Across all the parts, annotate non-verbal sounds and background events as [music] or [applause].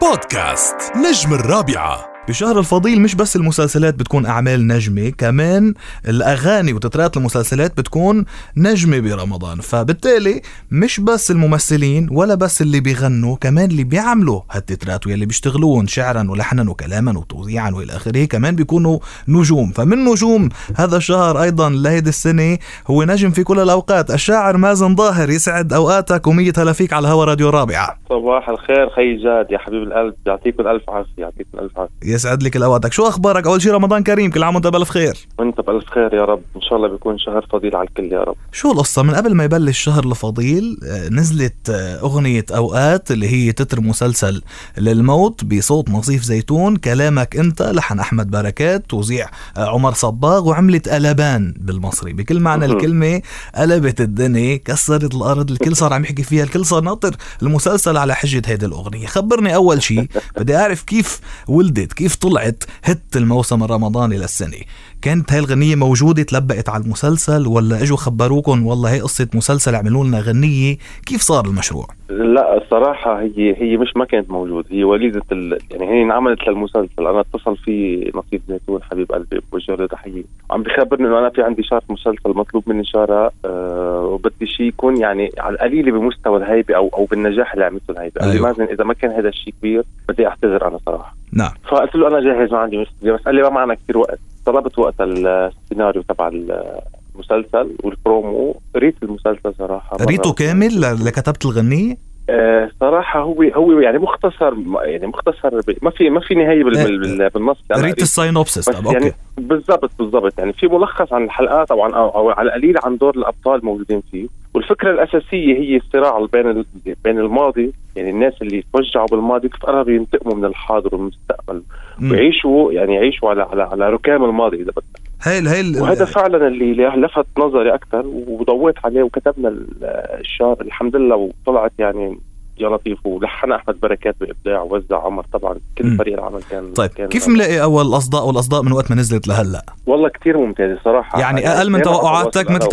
بودكاست نجم الرابعة. بشهر الفضيل مش بس المسلسلات بتكون أعمال نجمة كمان الأغاني وتترات المسلسلات بتكون نجمة برمضان. فبالتالي مش بس الممثلين ولا بس اللي بيغنوا كمان اللي بيعملوا هالتترات واللي بيشتغلون شعرا ولحنا وكلاما وتوزيعا وإلى آخره كمان بيكونوا نجوم. فمن نجوم هذا الشهر أيضا لهيدي السنة هو نجم في كل الأوقات الشاعر مازن ظاهر. يسعد أوقاتك ومية هلا فيك على هوا راديو الرابعة. صباح الخير خي جاد يا حبيب القلب يعطيكم الف عافية يعطيكم الف عافية. يسعد لك الأوقاتك. شو أخبارك؟ أول شيء رمضان كريم كل عام وأنت بألف خير. وأنت بألف خير يا رب. إن شاء الله بيكون شهر فضيل على الكل يا رب. شو القصة؟ من قبل ما يبلش شهر الفضيل آه، نزلت آه، أغنية أوقات اللي هي تتر مسلسل للموت بصوت نصيف زيتون. كلامك أنت لحن أحمد بركات توزيع آه، عمر صباغ وعملت قلبان بالمصري. بكل معنى مهم. الكلمة قلبت الدنيا كسرت الأرض الكل صار عم يحكي فيها الكل صار ناطر المسلسل على حجة هيدي الأغنية. خبرني أول شيء [laughs] بدي أعرف كيف ولدت كيف طلعت هت الموسم الرمضاني للسنة؟ كانت هاي الغنية موجودة تلبقت على المسلسل ولا إجوا خبروكم والله هي قصة مسلسل عملوا لنا غنية؟ كيف صار المشروع؟ لا الصراحة هي هي مش ما كانت موجود هي وليدة ال... يعني هي انعملت للمسلسل. أنا اتصل في نصيب زيتون حبيب قلبي بوجه له تحية عم بخبرني إنه أنا في عندي شارة مسلسل مطلوب مني شارة أه وبدي شيء يكون يعني على القليلة بمستوى الهيبة أو أو بالنجاح اللي عملته الهيبة. مازن إذا ما كان هذا الشيء كبير بدي أعتذر أنا صراحة. نعم. فقلت له أنا جاهز ما عندي مشكلة. بس قال لي ما معنا كثير وقت. طلبت وقت السيناريو تبع المسلسل والبرومو. قريت المسلسل صراحة. قريتو كامل ل- اللي كتبت الغنية؟ آه صراحة هو هو يعني مختصر يعني مختصر ما في ما في بال- بال- بالنص. أنا قريت. ال synopsis بس طب يعني بالضبط بالضبط. يعني في ملخص عن الحلقات أو عن أو, على القليل عن دور الأبطال موجودين فيه. والفكرة الأساسية هي الصراع بين بين الماضي يعني الناس اللي توجعوا بالماضي كيف قرروا ينتقموا من الحاضر والمستقبل. ويعيشوا يعني يعيشوا على على على ركام الماضي إذا بدك هاي هاي وهذا فعلا اللي لفت نظري أكثر وضويت عليه وكتبنا ال- الشعر. الحمد لله وطلعت يعني يا لطيف ولحن أحمد بركات بإبداع ووزع عمر. طبعا. كل فريق العمل كان طيب كان كيف ملاقي أول الاصداء والأصداء من وقت ما نزلت لهلأ؟ والله كثير ممتاز صراحة. يعني أقل من توقعاتك مثل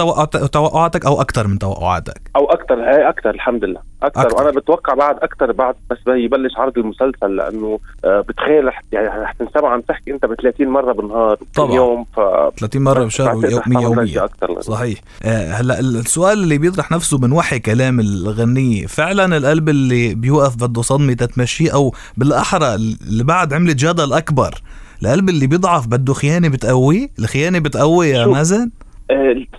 توقعاتك أو أكثر من توقعاتك. أو أكثر هي أكثر الحمد لله. أكثر أكتر. وأنا بتوقع بعد أكثر بعد بس يبلش عرض المسلسل لأنه آه، بتخيل رح- يعني رح تنسمع عم تحكي أنت ب 30 مرة بالنهار طبعا. يوم ف 30 مرة بشهر بعتقد رح ويومية تعمل يومية ضجة أكثر صحيح آه، هلأ السؤال اللي بيطرح نفسه من وحي كلام الغنية فعلا القلب اللي بيوقف بده صدمة تتمشيه أو بالأحرى اللي بعد عملت جدل أكبر القلب اللي بيضعف بده خيانة بتقويه الخيانة بتقوي يا. مازن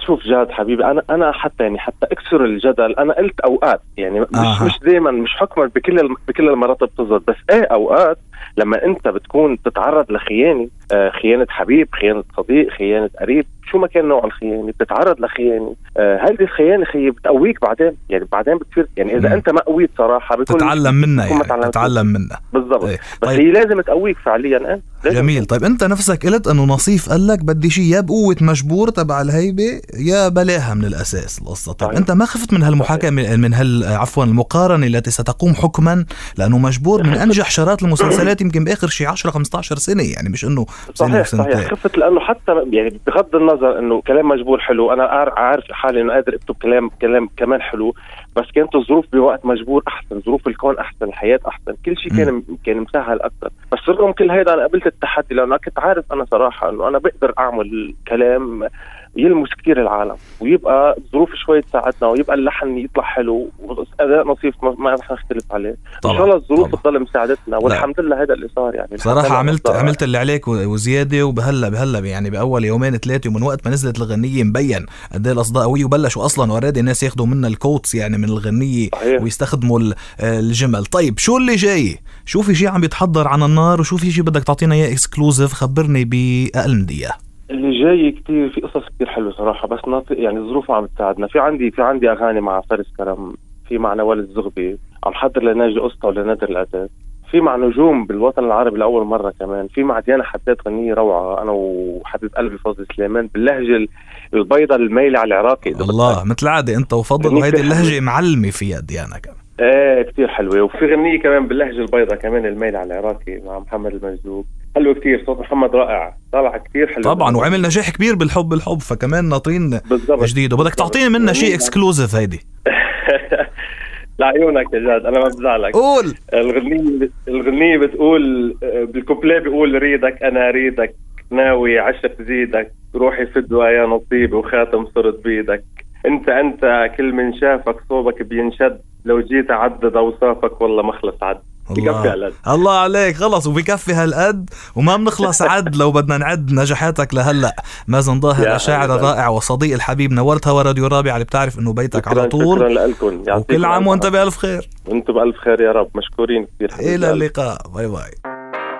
شوف جاد حبيبي أنا أنا حتى يعني حتى أكسر الجدل أنا قلت أوقات يعني مش آها. مش دائما مش حكما بكل بكل المرات بتزبط بس إيه أوقات لما أنت بتكون تتعرض لخيانة آه خيانة حبيب خيانة صديق خيانة قريب شو ما كان نوع الخيانة بتتعرض لخيانة آه هذه الخيانة خي بتقويك بعدين يعني بعدين بتصير يعني إذا مم. أنت ما قويت صراحة بتكون تتعلم منها يعني. تتعلم منها بالضبط إيه. بس طيب. هي لازم تقويك فعليا إيه لازم جميل طيب أنت نفسك قلت إنه نصيف قال لك بدي شيء يا بقوة مجبور تبع الهيبة يا بلاها من الأساس القصة طيب صحيح. أنت ما خفت من هالمحاكمة من هال عفوا المقارنة التي ستقوم حكما لأنه مجبور من [laughs] أنجح شارات المسلسلات يمكن بآخر شيء 10 15 سنة يعني مش إنه صحيح صحيح خفت لأنه حتى يعني بغض النظر إنه كلام مجبور حلو. أنا عارف حالي إنه قادر أكتب كلام كلام كمان حلو. بس كانت الظروف بوقت مجبور أحسن. ظروف الكون أحسن. الحياة أحسن. كل شيء كان كان مسهل أكثر بس رغم كل هيدا أنا قبلت التحدي لأنه كنت عارف أنا صراحة إنه أنا بقدر أعمل كلام يلمس كثير العالم ويبقى الظروف شوي تساعدنا ويبقى اللحن يطلع حلو وأداء ناصيف ما, رح نختلف عليه. إن طبعا شاء الله الظروف طبعا. تضل مساعدتنا والحمد لله هذا اللي صار يعني. لله عملت صار. عملت اللي عليك و- وزيادة وبهلا بهلا يعني بأول يومين ثلاثة ومن وقت ما نزلت الغنية مبين قد إيه الأصداء قوية وبلشوا أصلا already الناس ياخذوا منا ال quotes يعني من الغنية صحيح. ويستخدموا آه، الجمل. طيب شو اللي جاي؟ شو في شيء عم بيتحضر عن النار؟ وشو في شيء بدك تعطينا إياه exclusive خبرني بأقل من دقيقة. اللي جاي كتير في قصص كتير حلوة صراحة بس ناطق يعني الظروف عم تساعدنا. في عندي في عندي أغاني مع فارس كرم في مع نوال الزغبي عم حضر لناجي قسطى ولنادر العتاد في مع نجوم بالوطن العربي لأول مرة كمان. في مع ديانا حداد غنية روعة أنا وحبيب قلبي فوزي سليمان باللهجة ال- البيضاء الميلة على العراقي. الله مثل عادة أنت وفضل وهيدي كتير اللهجة معلمة فيها ديانا كمان. إيه كثير حلوة. وفي غنية كمان باللهجة البيضاء كمان الميله على العراقي مع محمد المجذوب حلوة كثير صوت محمد رائع. طالع كثير حلو طبعا وعمل نجاح كبير بالحب بالحب فكمان ناطرين جديد. وبدك تعطيني منا شيء exclusive هيدي. [laughs] لعيونك يا جاد أنا ما بزعلك. قول. الغنية الغنية بتقول بالكوبليه بيقول ريدك أنا ريدك. ناوي عشق تزيدك. روحي فدوى يا نصيبي وخاتم صرت بيدك. أنت أنت كل من شافك صوبك بينشد. لو جيت اعدد اوصافك والله مخلص عد. بكفي الله هالقد. الله عليك خلص وبكفي هالقد وما بنخلص عد لو بدنا نعد نجاحاتك لهلأ. مازن ضاهر حبيبي. الرائع وصديق الحبيب نورت هوا راديو رابع اللي بتعرف إنه بيتك على شكراً- شكرا طول لكم وكل عام وأنت بألف خير. وأنتم بألف خير يا رب. مشكورين كثير. إلى اللقاء. باي باي.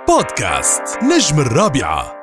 بودكاست نجم الرابعة.